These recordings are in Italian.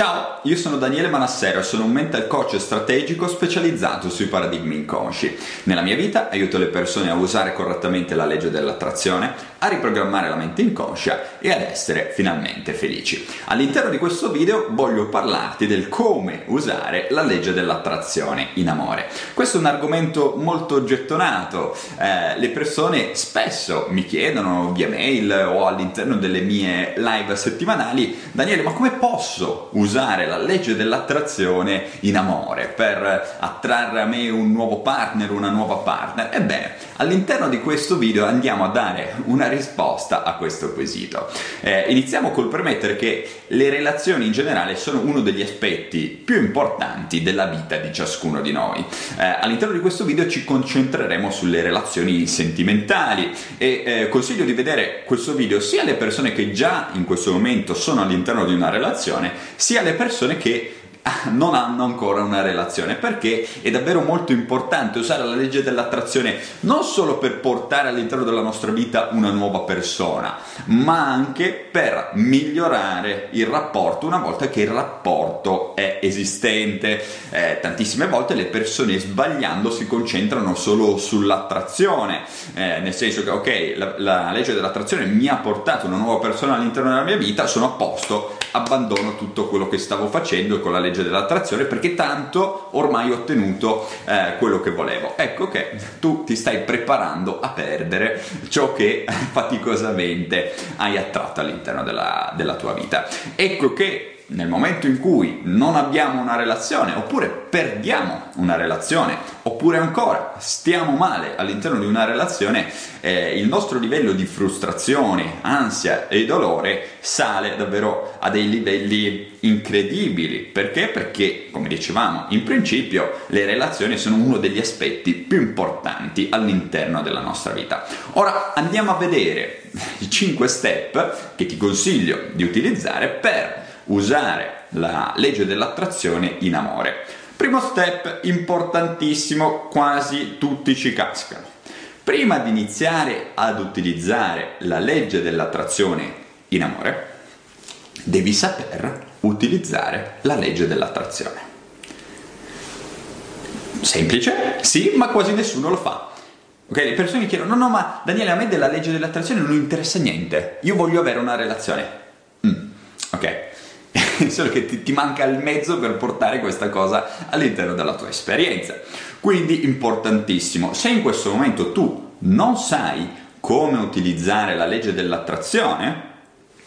Ciao, io sono Daniele Manassero e sono un mental coach strategico specializzato sui paradigmi inconsci. Nella mia vita aiuto le persone a usare correttamente la legge dell'attrazione, a riprogrammare la mente inconscia e ad essere finalmente felici. All'interno di questo video voglio parlarti del come usare la legge dell'attrazione in amore. Questo è un argomento molto gettonato, eh, le persone spesso mi chiedono via mail o all'interno delle mie live settimanali, Daniele ma come posso usare la legge dell'attrazione in amore per attrarre a me un nuovo partner, una nuova partner? Ebbene, all'interno di questo video andiamo a dare una risposta a questo quesito. Eh, iniziamo col permettere che le relazioni in generale sono uno degli aspetti più importanti della vita di ciascuno di noi. Eh, all'interno di questo video ci concentreremo sulle relazioni sentimentali e eh, consiglio di vedere questo video sia alle persone che già in questo momento sono all'interno di una relazione, sia alle persone che non hanno ancora una relazione perché è davvero molto importante usare la legge dell'attrazione non solo per portare all'interno della nostra vita una nuova persona ma anche per migliorare il rapporto una volta che il rapporto è esistente. Eh, tantissime volte le persone sbagliando si concentrano solo sull'attrazione eh, nel senso che ok la, la legge dell'attrazione mi ha portato una nuova persona all'interno della mia vita sono a posto abbandono tutto quello che stavo facendo e con la legge legge dell'attrazione perché tanto ormai ho ottenuto eh, quello che volevo. Ecco che tu ti stai preparando a perdere ciò che faticosamente hai attratto all'interno della, della tua vita. Ecco che nel momento in cui non abbiamo una relazione oppure perdiamo una relazione oppure ancora stiamo male all'interno di una relazione eh, il nostro livello di frustrazione, ansia e dolore sale davvero a dei livelli incredibili perché? Perché come dicevamo in principio le relazioni sono uno degli aspetti più importanti all'interno della nostra vita ora andiamo a vedere i 5 step che ti consiglio di utilizzare per usare la legge dell'attrazione in amore. Primo step importantissimo, quasi tutti ci cascano. Prima di iniziare ad utilizzare la legge dell'attrazione in amore, devi saper utilizzare la legge dell'attrazione. Semplice? Sì, ma quasi nessuno lo fa. Ok, le persone chiedono, no, no, ma Daniele, a me della legge dell'attrazione non interessa niente, io voglio avere una relazione. Mm, ok, solo che ti, ti, manca il mezzo per portare questa cosa all'interno della tua esperienza. Quindi importantissimo, se in questo momento tu non sai come utilizzare la legge dell'attrazione,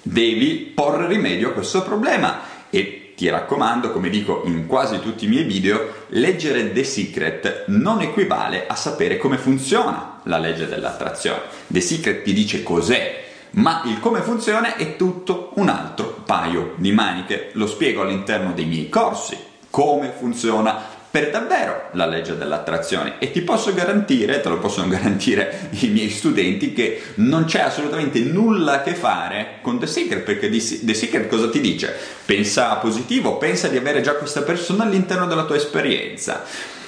devi porre rimedio a questo problema e ti raccomando, come dico in quasi tutti i miei video, leggere The Secret non equivale a sapere come funziona la legge dell'attrazione. The Secret ti dice cos'è ma il come funziona è tutto un altro paio di maniche. Lo spiego all'interno dei miei corsi, come funziona? Per davvero la legge dell'attrazione. E ti posso garantire, te lo possono garantire i miei studenti, che non c'è assolutamente nulla a che fare con The Secret, perché The Secret cosa ti dice? Pensa positivo, pensa di avere già questa persona all'interno della tua esperienza,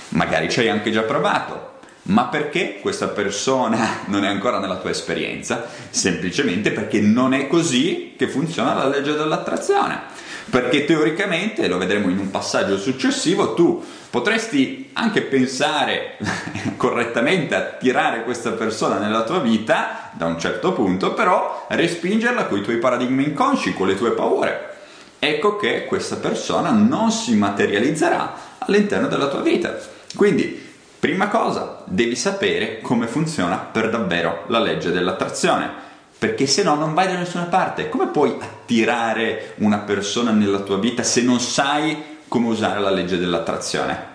magari ci hai anche già provato, ma perché questa persona non è ancora nella tua esperienza? Semplicemente perché non è così che funziona la legge dell'attrazione. Perché teoricamente, lo vedremo in un passaggio successivo, tu potresti anche pensare correttamente a tirare questa persona nella tua vita da un certo punto, però respingerla con i tuoi paradigmi inconsci, con le tue paure. Ecco che questa persona non si materializzerà all'interno della tua vita. Quindi Prima cosa, devi sapere come funziona per davvero la legge dell'attrazione, perché se no non vai da nessuna parte. Come puoi attirare una persona nella tua vita se non sai come usare la legge dell'attrazione?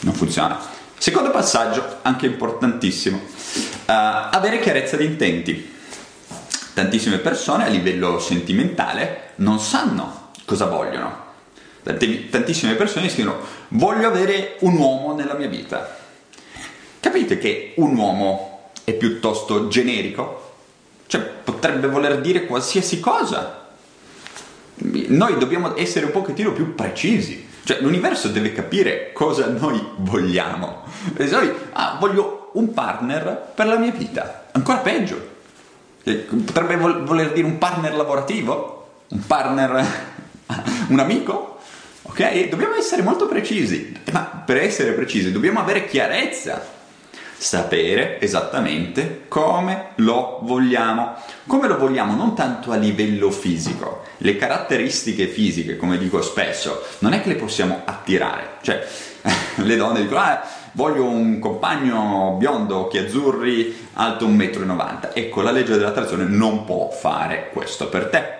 Non funziona. Secondo passaggio, anche importantissimo, uh, avere chiarezza di intenti. Tantissime persone a livello sentimentale non sanno cosa vogliono, tantissime persone scrivono voglio avere un uomo nella mia vita. Capite che un uomo è piuttosto generico? Cioè potrebbe voler dire qualsiasi cosa. Noi dobbiamo essere un pochettino più precisi. Cioè l'universo deve capire cosa noi vogliamo. Noi, ah, voglio un partner per la mia vita. Ancora peggio. Potrebbe voler dire un partner lavorativo? Un partner un amico, ok? Dobbiamo essere molto precisi, ma per essere precisi dobbiamo avere chiarezza sapere esattamente come lo vogliamo. Come lo vogliamo non tanto a livello fisico. Le caratteristiche fisiche, come dico spesso, non è che le possiamo attirare. Cioè, le donne dicono, ah, voglio un compagno biondo, occhi azzurri, alto 1,90 m. Ecco, la legge dell'attrazione non può fare questo per te.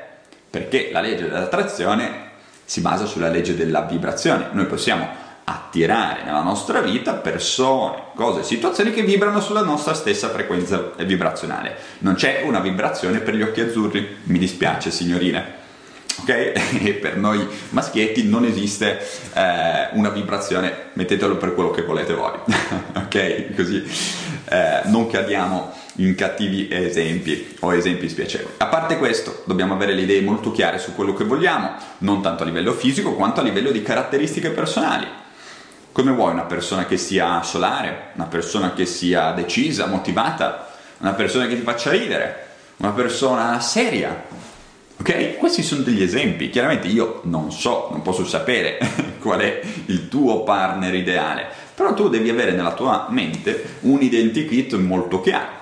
Perché la legge dell'attrazione si basa sulla legge della vibrazione. Noi possiamo attirare nella nostra vita persone, cose, situazioni che vibrano sulla nostra stessa frequenza vibrazionale. Non c'è una vibrazione per gli occhi azzurri, mi dispiace signorine. Ok? E per noi maschietti non esiste eh, una vibrazione, mettetelo per quello che volete voi. ok? Così eh, non cadiamo in cattivi esempi o esempi spiacevoli. A parte questo, dobbiamo avere le idee molto chiare su quello che vogliamo, non tanto a livello fisico quanto a livello di caratteristiche personali come vuoi una persona che sia solare, una persona che sia decisa, motivata, una persona che ti faccia ridere, una persona seria. Ok? Questi sono degli esempi. Chiaramente io non so, non posso sapere qual è il tuo partner ideale, però tu devi avere nella tua mente un identikit molto chiaro.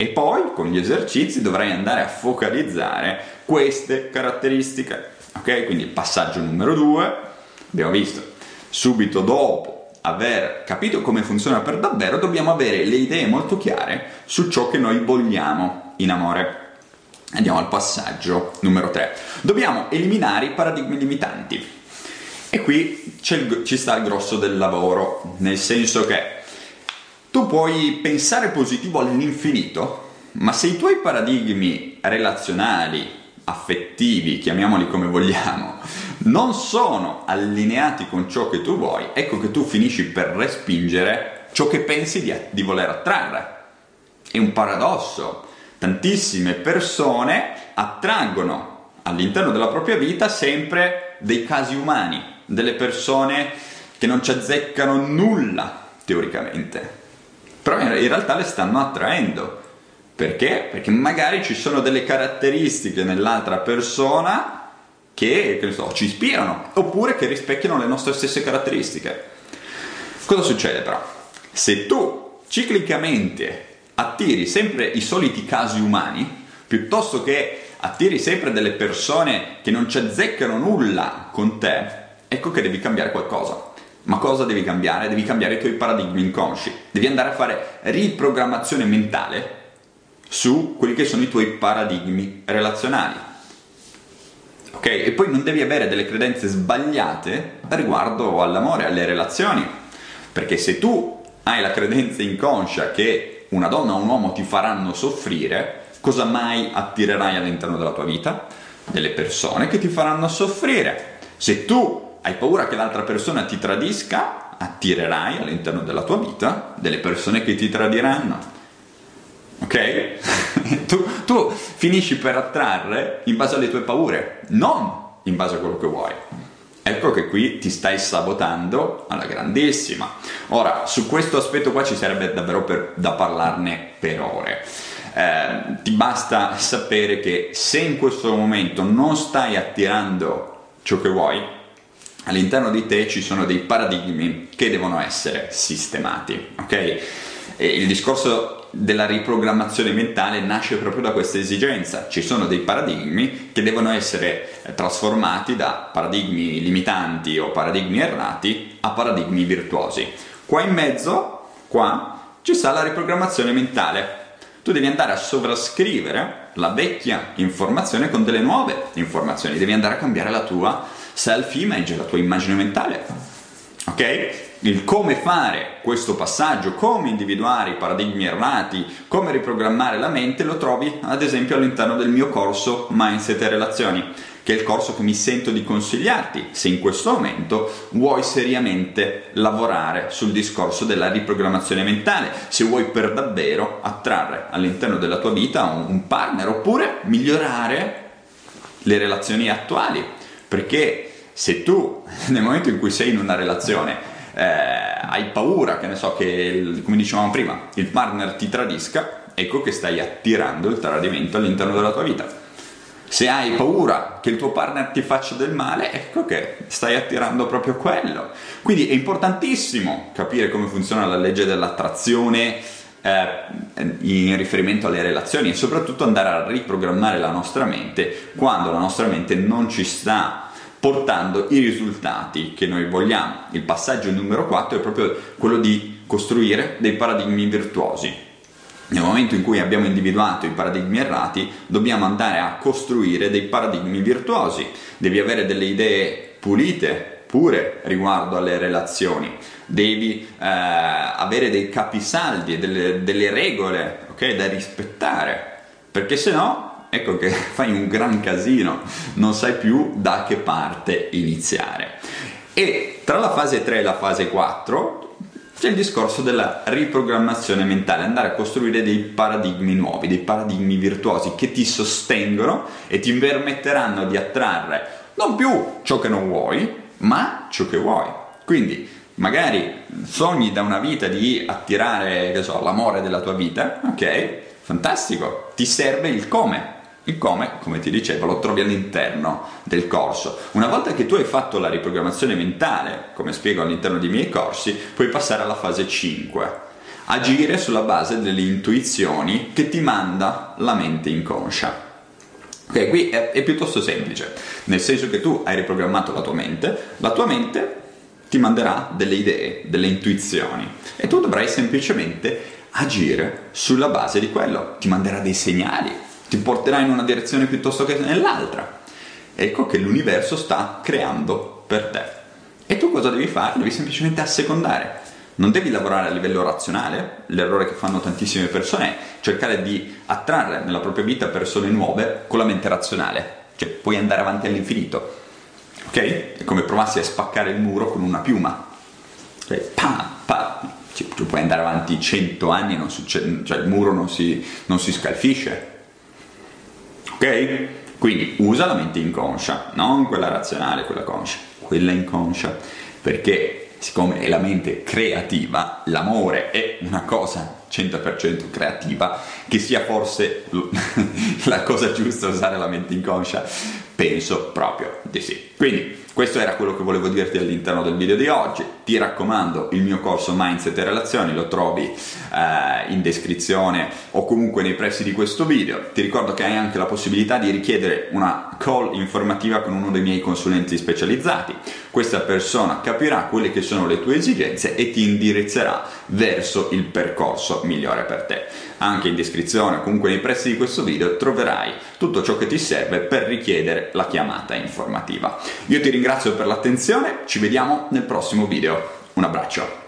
E poi con gli esercizi dovrai andare a focalizzare queste caratteristiche. Ok? Quindi passaggio numero due, abbiamo visto, subito dopo aver capito come funziona per davvero, dobbiamo avere le idee molto chiare su ciò che noi vogliamo in amore. Andiamo al passaggio numero 3. Dobbiamo eliminare i paradigmi limitanti. E qui il, ci sta il grosso del lavoro, nel senso che tu puoi pensare positivo all'infinito, ma se i tuoi paradigmi relazionali, affettivi, chiamiamoli come vogliamo, non sono allineati con ciò che tu vuoi, ecco che tu finisci per respingere ciò che pensi di, di voler attrarre. È un paradosso. Tantissime persone attraggono all'interno della propria vita sempre dei casi umani, delle persone che non ci azzeccano nulla teoricamente, però in realtà le stanno attraendo. Perché? Perché magari ci sono delle caratteristiche nell'altra persona che, che so, ci ispirano oppure che rispecchiano le nostre stesse caratteristiche. Cosa succede però? Se tu ciclicamente attiri sempre i soliti casi umani, piuttosto che attiri sempre delle persone che non ci azzeccano nulla con te, ecco che devi cambiare qualcosa. Ma cosa devi cambiare? Devi cambiare i tuoi paradigmi inconsci. Devi andare a fare riprogrammazione mentale su quelli che sono i tuoi paradigmi relazionali. Ok? E poi non devi avere delle credenze sbagliate riguardo all'amore, alle relazioni. Perché se tu hai la credenza inconscia che una donna o un uomo ti faranno soffrire, cosa mai attirerai all'interno della tua vita? Delle persone che ti faranno soffrire. Se tu hai paura che l'altra persona ti tradisca, attirerai all'interno della tua vita delle persone che ti tradiranno ok? tu, tu finisci per attrarre in base alle tue paure, non in base a quello che vuoi. Ecco che qui ti stai sabotando alla grandissima. Ora, su questo aspetto qua ci sarebbe davvero per, da parlarne per ore. Eh, ti basta sapere che se in questo momento non stai attirando ciò che vuoi, all'interno di te ci sono dei paradigmi che devono essere sistemati, ok? E il discorso della riprogrammazione mentale nasce proprio da questa esigenza. Ci sono dei paradigmi che devono essere eh, trasformati da paradigmi limitanti o paradigmi errati a paradigmi virtuosi. Qua in mezzo, qua, ci sta la riprogrammazione mentale. Tu devi andare a sovrascrivere la vecchia informazione con delle nuove informazioni, devi andare a cambiare la tua self-image, la tua immagine mentale. Ok? il come fare questo passaggio, come individuare i paradigmi errati, come riprogrammare la mente, lo trovi ad esempio all'interno del mio corso Mindset e Relazioni, che è il corso che mi sento di consigliarti se in questo momento vuoi seriamente lavorare sul discorso della riprogrammazione mentale, se vuoi per davvero attrarre all'interno della tua vita un partner oppure migliorare le relazioni attuali, perché se tu nel momento in cui sei in una relazione eh, hai paura, che ne so, che come dicevamo prima, il partner ti tradisca, ecco che stai attirando il tradimento all'interno della tua vita. Se hai paura che il tuo partner ti faccia del male, ecco che stai attirando proprio quello. Quindi è importantissimo capire come funziona la legge dell'attrazione eh, in riferimento alle relazioni e soprattutto andare a riprogrammare la nostra mente quando la nostra mente non ci sta portando i risultati che noi vogliamo. Il passaggio numero 4 è proprio quello di costruire dei paradigmi virtuosi nel momento in cui abbiamo individuato i paradigmi errati, dobbiamo andare a costruire dei paradigmi virtuosi. Devi avere delle idee pulite, pure riguardo alle relazioni. Devi eh, avere dei capisaldi, delle, delle regole okay, da rispettare, perché se no, ecco che fai un gran casino, non sai più da che parte iniziare. E tra la fase 3 e la fase 4 c'è il discorso della riprogrammazione mentale, andare a costruire dei paradigmi nuovi, dei paradigmi virtuosi che ti sostengono e ti permetteranno di attrarre non più ciò che non vuoi, ma ciò che vuoi. Quindi magari sogni da una vita di attirare, so, l'amore della tua vita, ok? Fantastico, ti serve il come, il come, come ti dicevo, lo trovi all'interno del corso. Una volta che tu hai fatto la riprogrammazione mentale, come spiego all'interno dei miei corsi, puoi passare alla fase 5. Agire sulla base delle intuizioni che ti manda la mente inconscia. Ok, qui è, è piuttosto semplice, nel senso che tu hai riprogrammato la tua mente, la tua mente ti manderà delle idee, delle intuizioni e tu dovrai semplicemente agire sulla base di quello, ti manderà dei segnali, ti porterà in una direzione piuttosto che nell'altra. Ecco che l'universo sta creando per te. E tu cosa devi fare? Devi semplicemente assecondare. Non devi lavorare a livello razionale, l'errore che fanno tantissime persone è cercare di attrarre nella propria vita persone nuove con la mente razionale, cioè puoi andare avanti all'infinito, ok? È come provassi a spaccare il muro con una piuma, cioè, pa, pa, cioè, tu puoi andare avanti cento anni, non succede, cioè il muro non si, non si scalfisce, Ok? Quindi usa la mente inconscia, non quella razionale, quella conscia, quella inconscia, perché siccome è la mente creativa, l'amore è una cosa 100% creativa, che sia forse la cosa giusta usare la mente inconscia, penso proprio di sì. Quindi questo era quello che volevo dirti all'interno del video di oggi. Ti raccomando, il mio corso Mindset e Relazioni lo trovi eh, in descrizione o comunque nei pressi di questo video. Ti ricordo che hai anche la possibilità di richiedere una call informativa con uno dei miei consulenti specializzati. Questa persona capirà quelle che sono le tue esigenze e ti indirizzerà verso il percorso migliore per te. Anche in descrizione comunque nei pressi di questo video troverai tutto ciò che ti serve per richiedere la chiamata informativa. Io ti ringrazio per l'attenzione, ci vediamo nel prossimo video. Un abbraccio.